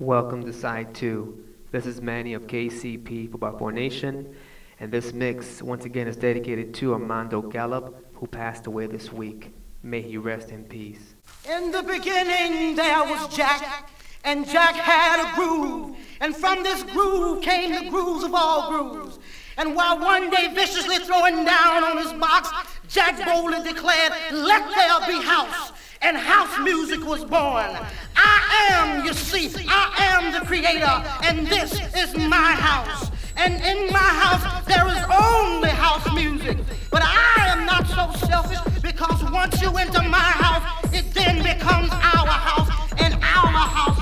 Welcome to side two. This is Manny of KCP for Football Formation, and this mix once again is dedicated to Armando Gallop, who passed away this week. May he rest in peace. In the beginning there was Jack, and Jack had a groove, and from this groove came the grooves of all grooves. And while one day viciously throwing down on his box, Jack boldly declared, Let there be house and house music was born. I am, you see, I am the creator, and this is my house. And in my house, there is only house music. But I am not so selfish because once you enter my house, it then becomes our house and our house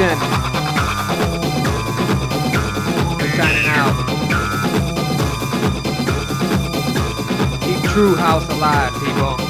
We're signing out. Keep True House alive, people.